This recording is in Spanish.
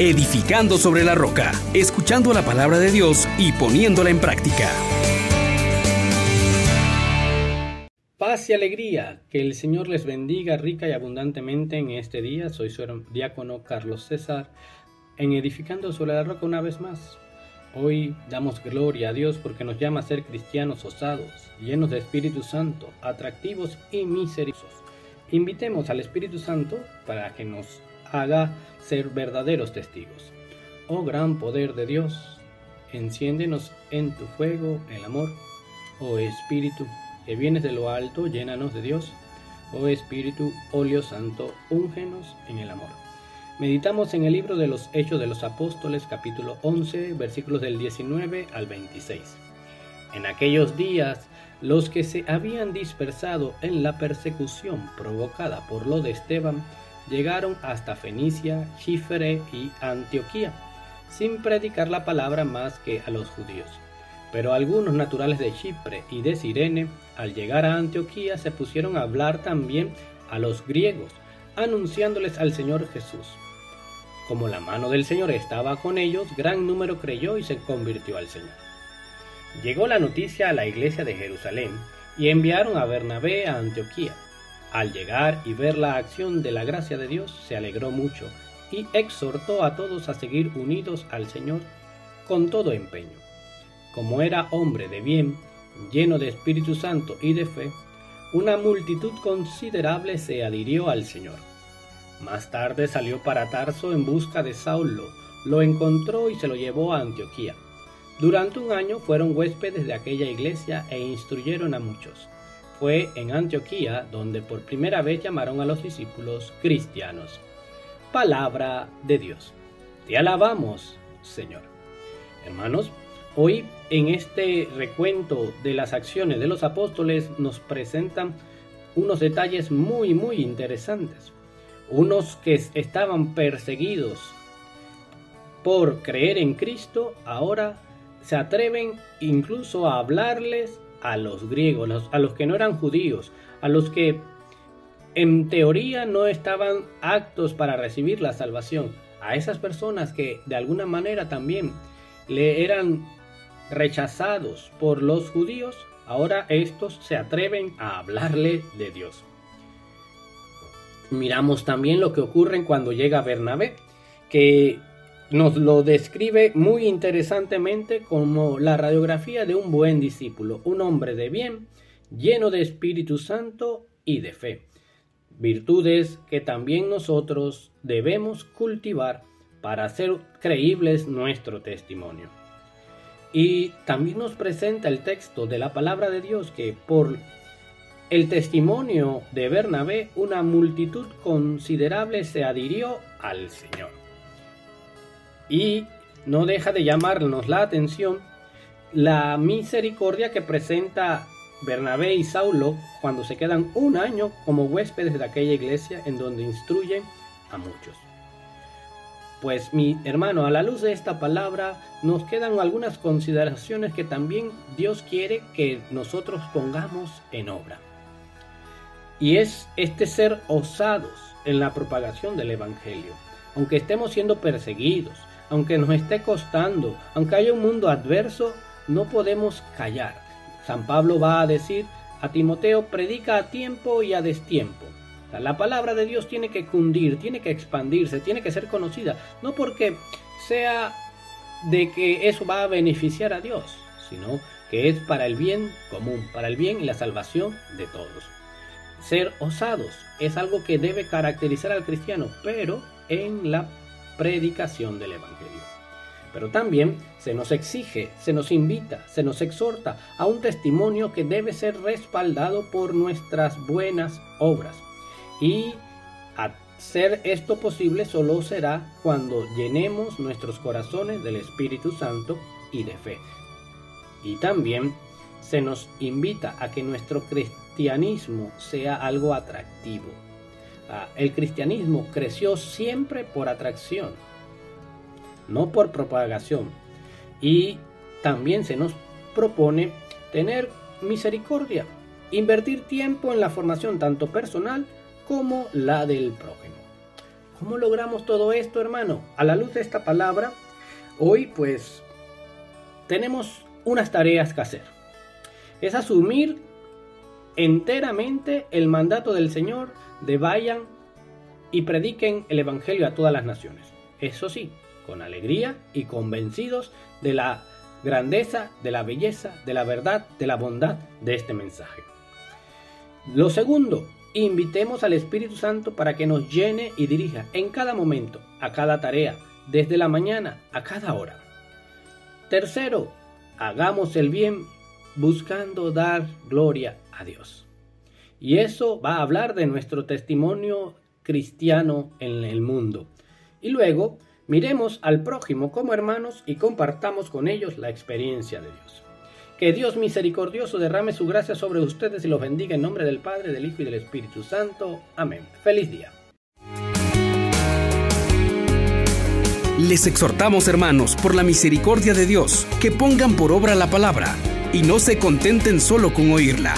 edificando sobre la roca, escuchando la palabra de Dios y poniéndola en práctica. Paz y alegría, que el Señor les bendiga rica y abundantemente en este día. Soy su diácono Carlos César, en Edificando sobre la roca una vez más. Hoy damos gloria a Dios porque nos llama a ser cristianos osados, llenos de Espíritu Santo, atractivos y misericordiosos. Invitemos al Espíritu Santo para que nos haga ser verdaderos testigos. Oh gran poder de Dios, enciéndenos en tu fuego el amor. Oh Espíritu, que vienes de lo alto, llénanos de Dios. Oh Espíritu, óleo santo, úngenos en el amor. Meditamos en el libro de los Hechos de los Apóstoles, capítulo 11, versículos del 19 al 26. En aquellos días, los que se habían dispersado en la persecución provocada por lo de Esteban, llegaron hasta Fenicia, Chifre y Antioquía, sin predicar la palabra más que a los judíos. Pero algunos naturales de Chipre y de Sirene, al llegar a Antioquía, se pusieron a hablar también a los griegos, anunciándoles al Señor Jesús. Como la mano del Señor estaba con ellos, gran número creyó y se convirtió al Señor. Llegó la noticia a la iglesia de Jerusalén y enviaron a Bernabé a Antioquía. Al llegar y ver la acción de la gracia de Dios, se alegró mucho y exhortó a todos a seguir unidos al Señor con todo empeño. Como era hombre de bien, lleno de Espíritu Santo y de fe, una multitud considerable se adhirió al Señor. Más tarde salió para Tarso en busca de Saulo, lo encontró y se lo llevó a Antioquía. Durante un año fueron huéspedes de aquella iglesia e instruyeron a muchos. Fue en Antioquía donde por primera vez llamaron a los discípulos cristianos. Palabra de Dios. Te alabamos, Señor. Hermanos, Hoy en este recuento de las acciones de los apóstoles nos presentan unos detalles muy muy interesantes. Unos que estaban perseguidos por creer en Cristo ahora se atreven incluso a hablarles a los griegos, a los que no eran judíos, a los que en teoría no estaban aptos para recibir la salvación, a esas personas que de alguna manera también le eran rechazados por los judíos, ahora estos se atreven a hablarle de Dios. Miramos también lo que ocurre cuando llega Bernabé, que nos lo describe muy interesantemente como la radiografía de un buen discípulo, un hombre de bien, lleno de Espíritu Santo y de fe. Virtudes que también nosotros debemos cultivar para hacer creíbles nuestro testimonio. Y también nos presenta el texto de la palabra de Dios que por el testimonio de Bernabé una multitud considerable se adhirió al Señor. Y no deja de llamarnos la atención la misericordia que presenta Bernabé y Saulo cuando se quedan un año como huéspedes de aquella iglesia en donde instruyen a muchos. Pues mi hermano, a la luz de esta palabra nos quedan algunas consideraciones que también Dios quiere que nosotros pongamos en obra. Y es este ser osados en la propagación del Evangelio. Aunque estemos siendo perseguidos, aunque nos esté costando, aunque haya un mundo adverso, no podemos callar. San Pablo va a decir a Timoteo, predica a tiempo y a destiempo la palabra de Dios tiene que cundir, tiene que expandirse, tiene que ser conocida, no porque sea de que eso va a beneficiar a Dios, sino que es para el bien común, para el bien y la salvación de todos. Ser osados es algo que debe caracterizar al cristiano, pero en la predicación del Evangelio. Pero también se nos exige, se nos invita, se nos exhorta a un testimonio que debe ser respaldado por nuestras buenas obras, y hacer esto posible solo será cuando llenemos nuestros corazones del Espíritu Santo y de fe. Y también se nos invita a que nuestro cristianismo sea algo atractivo. Ah, el cristianismo creció siempre por atracción, no por propagación. Y también se nos propone tener misericordia, invertir tiempo en la formación tanto personal como la del prójimo. ¿Cómo logramos todo esto, hermano? A la luz de esta palabra, hoy pues tenemos unas tareas que hacer. Es asumir enteramente el mandato del Señor de vayan y prediquen el Evangelio a todas las naciones. Eso sí, con alegría y convencidos de la grandeza, de la belleza, de la verdad, de la bondad de este mensaje. Lo segundo, invitemos al Espíritu Santo para que nos llene y dirija en cada momento, a cada tarea, desde la mañana a cada hora. Tercero, hagamos el bien buscando dar gloria a Dios. Y eso va a hablar de nuestro testimonio cristiano en el mundo. Y luego, miremos al prójimo como hermanos y compartamos con ellos la experiencia de Dios. Que Dios misericordioso derrame su gracia sobre ustedes y los bendiga en nombre del Padre, del Hijo y del Espíritu Santo. Amén. Feliz día. Les exhortamos, hermanos, por la misericordia de Dios, que pongan por obra la palabra y no se contenten solo con oírla.